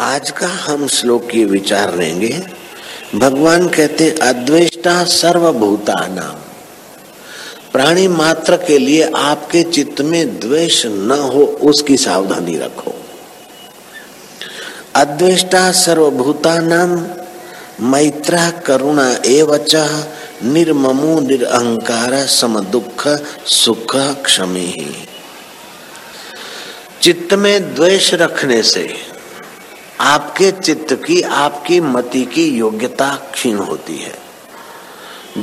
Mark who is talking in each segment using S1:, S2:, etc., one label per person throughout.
S1: आज का हम श्लोक की विचार लेंगे। भगवान कहते, अद्वेष्टा सर्वभूता नाम प्राणी मात्र के लिए आपके चित्त में द्वेष न हो, उसकी सावधानी रखो। अद्वेष्टा सर्वभूता नाम मैत्र करुणा एवच, निर्ममो निरअहकार सम दुख सुख क्षमी। चित्त में द्वेष रखने से आपके चित्त की, आपकी मति की योग्यता क्षीण होती है।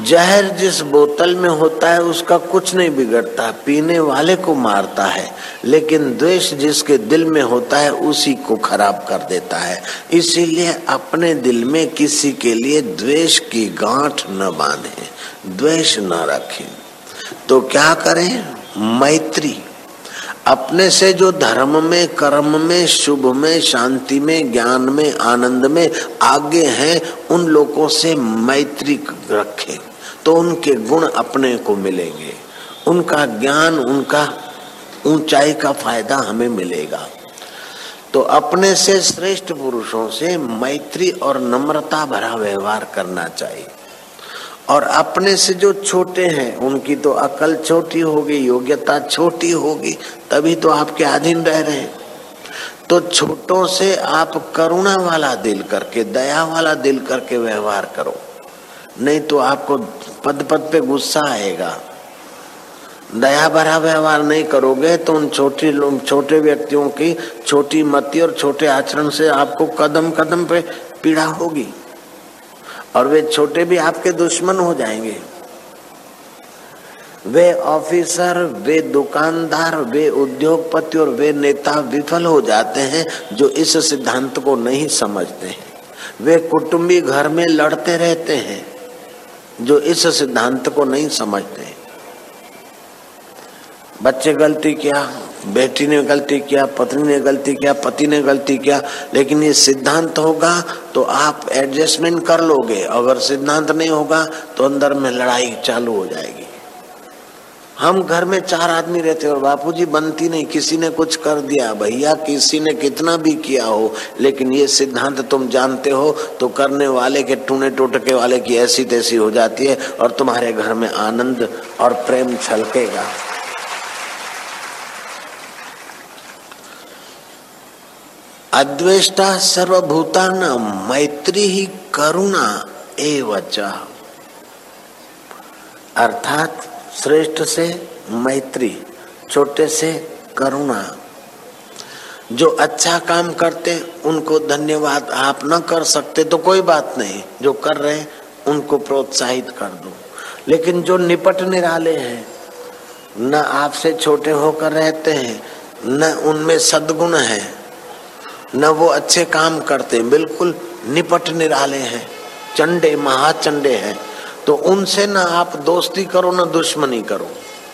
S1: जहर जिस बोतल में होता है, उसका कुछ नहीं बिगड़ता, पीने वाले को मारता है, लेकिन द्वेष जिसके दिल में होता है, उसी को खराब कर देता है। इसीलिए अपने दिल में किसी के लिए द्वेष की गांठ न बांधे, द्वेष न रखें। तो क्या करें? मैत्री। अपने से जो धर्म में, कर्म में, शुभ में, शांति में, ज्ञान में, आनंद में आगे हैं, उन लोगों से मैत्री रखें। तो उनके गुण अपने को मिलेंगे। उनका ज्ञान, उनका ऊंचाई का फ़ायदा हमें मिलेगा। तो अपने से श्रेष्ठ पुरुषों से मैत्री और नम्रता भरा व्यवहार करना चाहिए। और अपने से जो छोटे हैं, उनकी तो अकल छोटी होगी, योग्यता छोटी होगी, तभी तो आपके अधीन रह रहे हैं। तो छोटों से आप करुणा वाला दिल करके, दया वाला दिल करके व्यवहार करो। नहीं तो आपको पद पद पे गुस्सा आएगा। दया भरा व्यवहार नहीं करोगे तो उन छोटी छोटे व्यक्तियों की छोटी मति और छोटे आचरण से आपको कदम कदम पे पीड़ा होगी। और वे छोटे भी आपके दुश्मन हो जाएँगे। वे ऑफिसर, वे दुकानदार, वे उद्योगपति और वे नेता विफल हो जाते हैं जो इस सिद्धांत को नहीं समझते। हैं वे कुटुंबी घर में लड़ते रहते हैं जो इस सिद्धांत को नहीं समझते। बच्चे गलती किया बेटी ने गलती किया, पत्नी ने गलती किया, पति ने गलती किया, लेकिन ये सिद्धांत होगा तो आप एडजस्टमेंट कर लोगे। अगर सिद्धांत नहीं होगा तो अंदर में लड़ाई चालू हो जाएगी। हम घर में चार आदमी रहते और बापूजी बनती नहीं। किसी ने कुछ कर दिया, भैया किसी ने कितना भी किया हो, लेकिन ये सिद्धांत तुम जानते हो तो करने वाले के, टूने टोटके वाले की ऐसी तैसी हो जाती है और तुम्हारे घर में आनंद और प्रेम छलकेगा। अद्वेष्टा न मैत्री ही करुणा एवच अर्थात श्रेष्ठ से मैत्री, छोटे से करुणा। जो अच्छा काम करते, उनको धन्यवाद आप न कर सकते तो कोई बात नहीं। जो कर रहे उनको प्रोत्साहित कर दो। लेकिन जो निपट निराले हैं, न आपसे छोटे होकर रहते हैं, न उनमें सदगुण है न वो अच्छे काम करते, बिल्कुल निपट निराले हैं, चंडे, महाचंडे हैं। तो उनसे ना आप दोस्ती करो, ना दुश्मनी करो।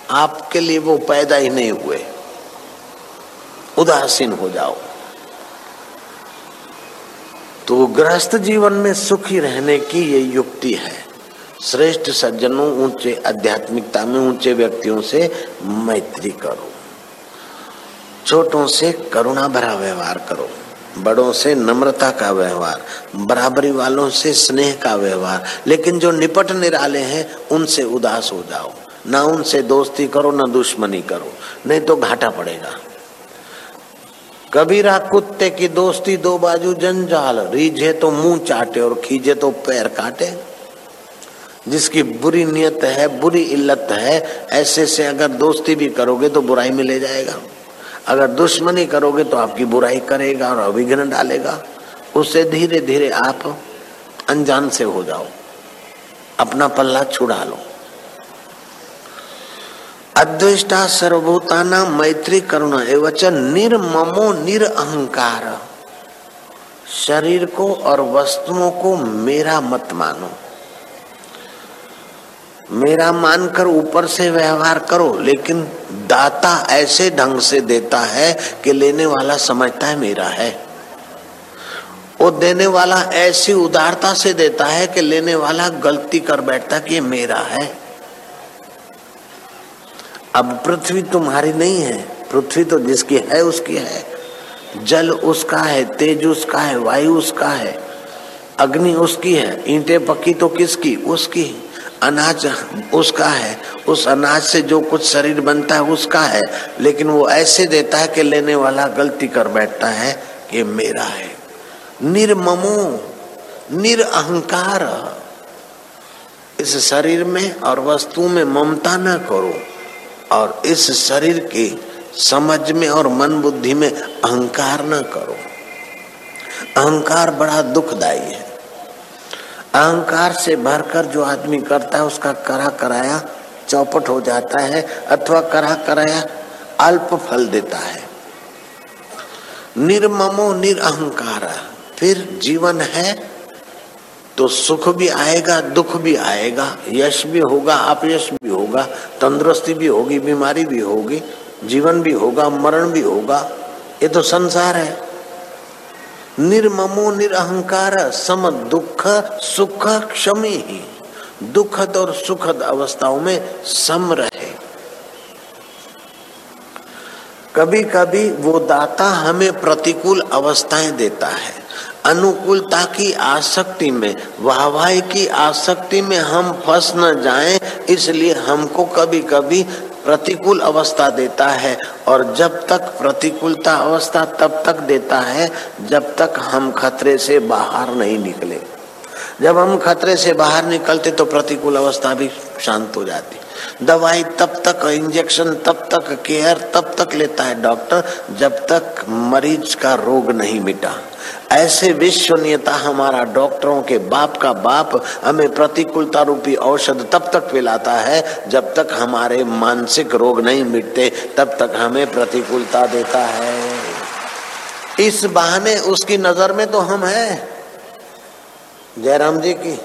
S1: आपके लिए वो पैदा ही नहीं हुए। उदासीन हो जाओ। तो गृहस्थ जीवन में सुखी रहने की ये युक्ति है। श्रेष्ठ सज्जनों, ऊँचे आध्यात्मिकता में ऊँचे व्यक्तियों से मैत्री करो। छोटों से करुणा भरा व्यवहार करो। बड़ों से नम्रता का व्यवहार, बराबरी वालों से स्नेह का व्यवहार, लेकिन जो निपट निराले हैं, उनसे उदास हो जाओ। ना उनसे दोस्ती करो, ना दुश्मनी करो, नहीं तो घाटा पड़ेगा। कबीरा कुत्ते की दोस्ती दो बाजू जंजाल, रीझे तो मुँह चाटे और खींचे तो पैर काटे। जिसकी बुरी नियत है, बुरी इल्लत है, ऐसे से अगर दोस्ती भी करोगे तो बुराई में ले जाएगा। अगर दुश्मनी करोगे तो आपकी बुराई करेगा और अभिघ्न डालेगा। उससे धीरे धीरे आप अनजान से हो जाओ। अपना पल्ला छुड़ा लो। अद्वेष्टा सर्वभूताना मैत्री करुणा एवं निर्ममो निरअहकार शरीर को और वस्तुओं को मेरा मत मानो। मेरा मानकर ऊपर से व्यवहार करो, लेकिन दाता ऐसे ढंग से देता है कि लेने वाला समझता है मेरा है। वो देने वाला ऐसी उदारता से देता है कि लेने वाला गलती कर बैठता कि ये मेरा है। अब पृथ्वी तुम्हारी नहीं है, पृथ्वी तो जिसकी है उसकी है। जल उसका है, तेज उसका है, वायु उसका है, अग्नि उसकी है, ईंटे पक्की तो किसकी? उसकी। अनाज उसका है, उस अनाज से जो कुछ शरीर बनता है उसका है, लेकिन वो ऐसे देता है कि लेने वाला गलती कर बैठता है कि मेरा है। निर्ममो, निरअहकार। इस शरीर में और वस्तु में ममता न करो और इस शरीर की समझ में और मन बुद्धि में अहंकार न करो। अहंकार बड़ा दुखदायी है। अहंकार से भरकर जो आदमी करता है, उसका करा कराया चौपट हो जाता है, अथवा करा कराया अल्प फल देता है। निर्ममो निरअहकार फिर जीवन है तो सुख भी आएगा, दुख भी आएगा, यश भी होगा, अपयश भी होगा, तंदुरुस्ती भी होगी, बीमारी भी होगी, जीवन भी होगा, मरण भी होगा, ये तो संसार है। निर्ममो निरअहकार सम दुख, सुख क्षमी ही। दुखद और सुखद अवस्थाओं में सम रहे। कभी कभी वो दाता हमें प्रतिकूल अवस्थाएँ देता है। अनुकूलता की आसक्ति में, वाहवाही की आसक्ति में हम फंस न जाएँ, इसलिए हमको कभी कभी प्रतिकूल अवस्था देता है और जब तक प्रतिकूलता अवस्था तब तक देता है जब तक हम खतरे से बाहर नहीं निकले। जब हम खतरे से बाहर निकलते तो प्रतिकूल अवस्था भी शांत हो जाती। दवाई तब तक, इंजेक्शन तब तक, केयर तब तक लेता है डॉक्टर, जब तक मरीज़ का रोग नहीं मिटा। ऐसे विश्वनीयता हमारा डॉक्टरों के बाप का बाप हमें प्रतिकूलता रूपी औषध तब तक पिलाता है, जब तक हमारे मानसिक रोग नहीं मिटते, तब तक हमें प्रतिकूलता देता है। इस बहाने उसकी नज़र में तो हम हैं, जयराम जी की।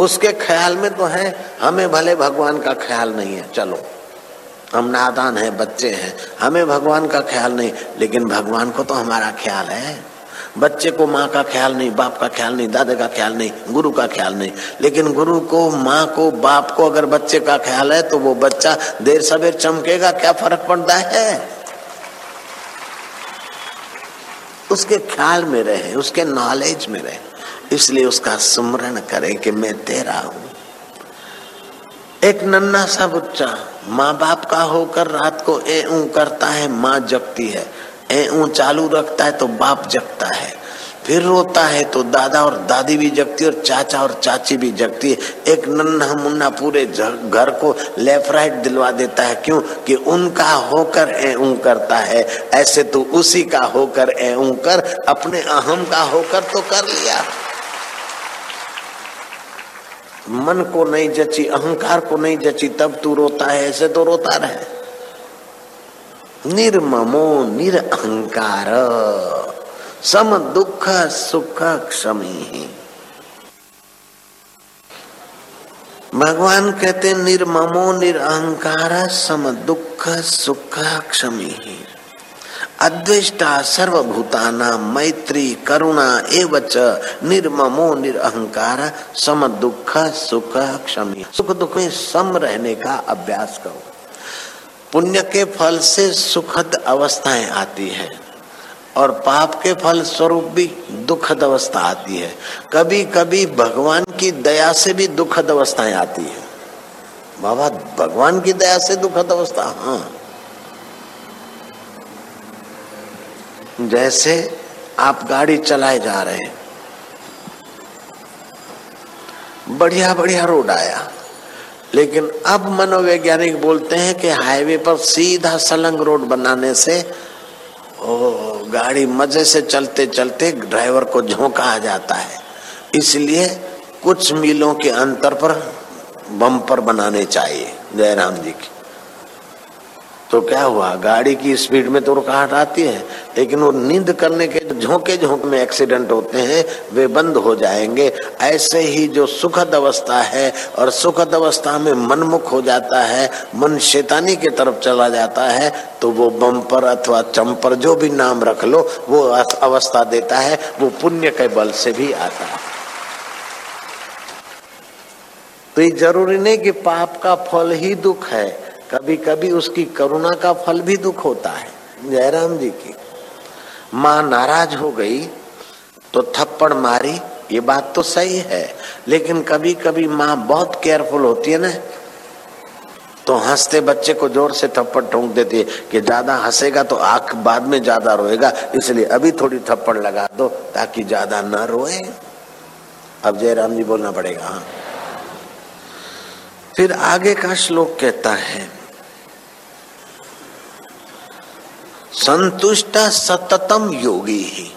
S1: उसके ख्याल में तो है, हमें भले भगवान का ख्याल नहीं है, चलो। हम नादान हैं, बच्चे हैं, हमें भगवान का ख्याल नहीं, लेकिन भगवान को तो हमारा ख्याल है। बच्चे को माँ का ख्याल नहीं, बाप का ख्याल नहीं, दादा का ख्याल नहीं, गुरु का ख्याल नहीं। लेकिन गुरु को, माँ को, बाप को अगर बच्चे का ख्याल है तो वो बच्चा देर सवेर चमकेगा, क्या फ़र्क पड़ता है? उसके ख्याल में रहे, उसके नॉलेज में रहे। इसलिए उसका सुमरण करें कि मैं तेरा हूँ। एक नन्ना सा बच्चा माँ बाप का होकर रात को ए ऊ करता है, माँ जगती है। ए ऊ चालू रखता है तो बाप जगता है। फिर रोता है तो दादा और दादी भी जगती है और चाचा और चाची भी जगती है। एक नन्ना मुन्ना पूरे घर को लेफ़्ट राइट दिलवा देता है। क्यों? कि उनका होकर ए ऊ करता है। ऐसे तो उसी का होकर ए ऊ कर, अपने अहम का होकर तो कर लिया। मन को नहीं जची, अहंकार को नहीं जची, तब तू रोता है, ऐसे तो रोता रहे। निर्ममो निरअहकार, सम दुख सुख क्षमी भगवान कहते निर्ममो निरअहकार, सम दुख सुख क्षमी अद्वेष्टा सर्वभूताना, मैत्री, करुणा एवच निर्ममो निरअहकार सम दुख सुख, क्षमी। सुख दुख में सम रहने का अभ्यास करो। पुण्य के फल से सुखद अवस्थाएँ आती है और पाप के फल स्वरूप भी दुखद अवस्था आती है। कभी कभी भगवान की दया से भी दुखद अवस्थाएँ आती है। बाबा, भगवान की दया से दुखद अवस्था? हाँ। जैसे आप गाड़ी चलाए जा रहे हैं। बढ़िया बढ़िया रोड आया। लेकिन अब मनोवैज्ञानिक बोलते हैं कि हाईवे पर सीधा सलंग रोड बनाने से, ओ, गाड़ी मज़े से चलते चलते ड्राइवर को झोंका आ जाता है। इसलिए कुछ मीलों के अंतर पर बम्पर बनाने चाहिए। जयराम जी की। तो क्या हुआ? गाड़ी की स्पीड में तो रुकावट आती है, लेकिन वो नींद करने के झोंके झोंके में एक्सीडेंट होते हैं, वे बंद हो जाएँगे। ऐसे ही जो सुखद अवस्था है, और सुखद अवस्था में मनमुख हो जाता है, मन शैतानी के तरफ़ चला जाता है तो वो बम्पर अथवा चंपर जो भी नाम रख लो, वो अवस्था देता है, वो पुण्य के बल से भी आता है। तो ये ज़रूरी नहीं कि पाप का फल ही दुख है। कभी कभी उसकी करुणा का फल भी दुख होता है। जयराम जी की माँ नाराज़ हो गई तो थप्पड़ मारी, ये बात तो सही है, लेकिन कभी कभी माँ बहुत केयरफुल होती है ना तो हँसते बच्चे को ज़ोर से थप्पड़ ठोंक देती है कि ज़्यादा हंसेगा तो आँख बाद में ज़्यादा रोएगा, इसलिए अभी थोड़ी थप्पड़ लगा दो ताकि ज़्यादा न रोए। अब जयराम जी बोलना पड़ेगा हाँ। फिर आगे का श्लोक कहता है संतुष्ट सततम योगी ही।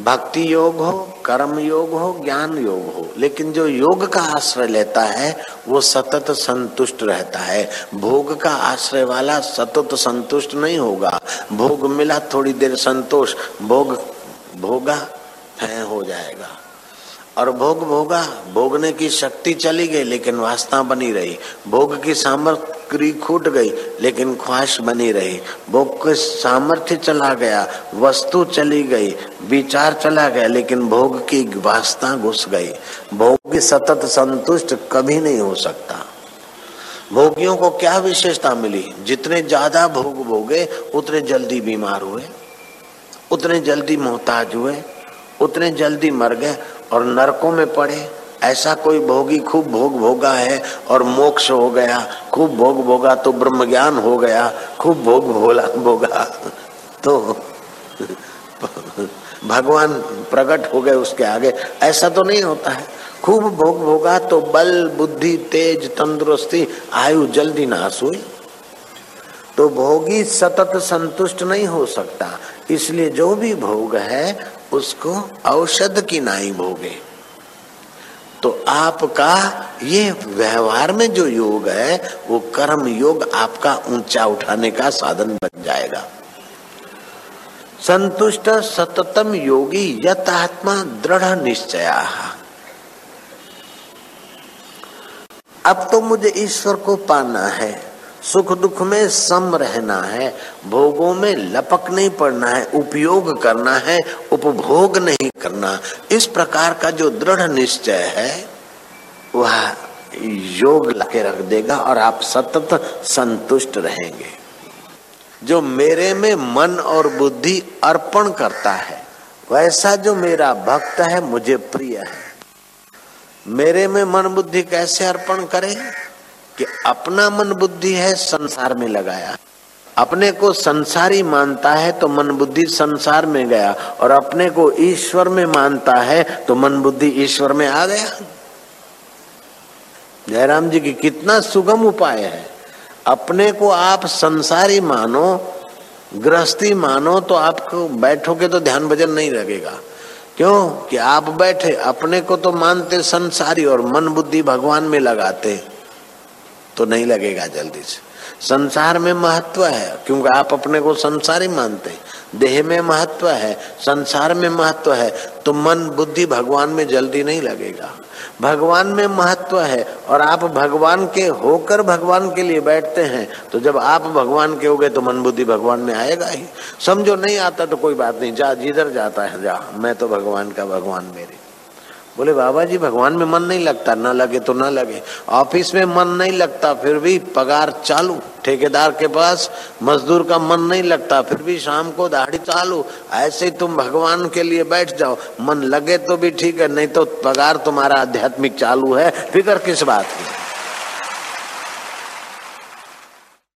S1: भक्ति योग हो, कर्म योग हो, ज्ञान योग हो, लेकिन जो योग का आश्रय लेता है, वो सतत संतुष्ट रहता है। भोग का आश्रय वाला सतत संतुष्ट नहीं होगा। भोग मिला, थोड़ी देर संतोष, भोग, भोगा है हो जाएगा। और भोग भोगा। भोगने की शक्ति चली गई, लेकिन वासना बनी रही। भोग की सामग्री छूट गई, लेकिन ख्वाहिश बनी रही। भोग के सामर्थ्य चला गया, वस्तु चली गई, विचार चला गया, लेकिन भोग की वासना घुस गई। भोग सतत संतुष्ट कभी नहीं हो सकता। भोगियों को क्या विशेषता मिली? जितने ज़्यादा भोग भोगे, उतने जल्दी बीमार हुए, उतने जल्दी मोहताज हुए उतने जल्दी मर गए और नरकों में पड़े। ऐसा कोई भोगी खूब भोग भोगा है और मोक्ष हो गया। खूब भोग भोगा तो ब्रह्म ज्ञान हो गया। खूब भोग भोला भोगा तो भगवान प्रकट हो गए उसके आगे। ऐसा तो नहीं होता है। खूब भोग भोगा तो बल, बुद्धि, तेज, तंदुरुस्ती, आयु जल्दी नाश हुई। तो भोगी सतत संतुष्ट नहीं हो सकता। इसलिए जो भी भोग है, उसको औषध की नाई भोगे। तो आपका ये व्यवहार में जो योग है, वो कर्म योग आपका ऊँचा उठाने का साधन बन जाएगा। संतुष्ट सततम योगी यत आत्मा दृढ़ निश्चय। अब तो मुझे ईश्वर को पाना है। सुख दुख में सम रहना है, भोगों में लपक नहीं पड़ना है, उपयोग करना है, उपभोग नहीं करना। इस प्रकार का जो दृढ़ निश्चय है, वह योग लाके रख देगा और आप सतत संतुष्ट रहेंगे। जो मेरे में मन और बुद्धि अर्पण करता है, वैसा जो मेरा भक्त है, मुझे प्रिय है। मेरे में मन बुद्धि कैसे अर्पण करे? कि अपना मन बुद्धि है, संसार में लगाया। अपने को संसारी मानता है तो मन बुद्धि संसार में गया। और अपने को ईश्वर में मानता है तो मन बुद्धि ईश्वर में आ गया। जयराम जी की कितना सुगम उपाय है। अपने को आप संसारी मानो, गृहस्थी मानो तो आपको बैठोगे तो ध्यान भजन नहीं लगेगा। क्यों? कि आप बैठे, अपने को तो मानते संसारी और मन बुद्धि भगवान में लगाते। तो नहीं लगेगा जल्दी से। संसार में महत्व है, क्योंकि आप अपने को संसारी मानते हैं। देह में महत्व है, संसार में महत्व है तो मन, बुद्धि भगवान में जल्दी नहीं लगेगा। भगवान में महत्व है, और आप भगवान के होकर भगवान के लिए बैठते हैं तो जब आप भगवान के हो गए तो मन, बुद्धि भगवान में आएगा ही। समझो, नहीं आता तो कोई बात नहीं, जा, जिधर जाता है, जा, मैं तो भगवान का भगवान मेरे। बोले बाबा जी भगवान में मन नहीं लगता। ना लगे तो ना लगे। ऑफ़िस में मन नहीं लगता, फिर भी पगार चालू। ठेकेदार के पास मजदूर का मन नहीं लगता, फिर भी शाम को दाढ़ी चालू। ऐसे ही तुम भगवान के लिए बैठ जाओ। मन लगे तो भी ठीक है, नहीं तो पगार तुम्हारा आध्यात्मिक चालू है। फ़िक्र किस बात की?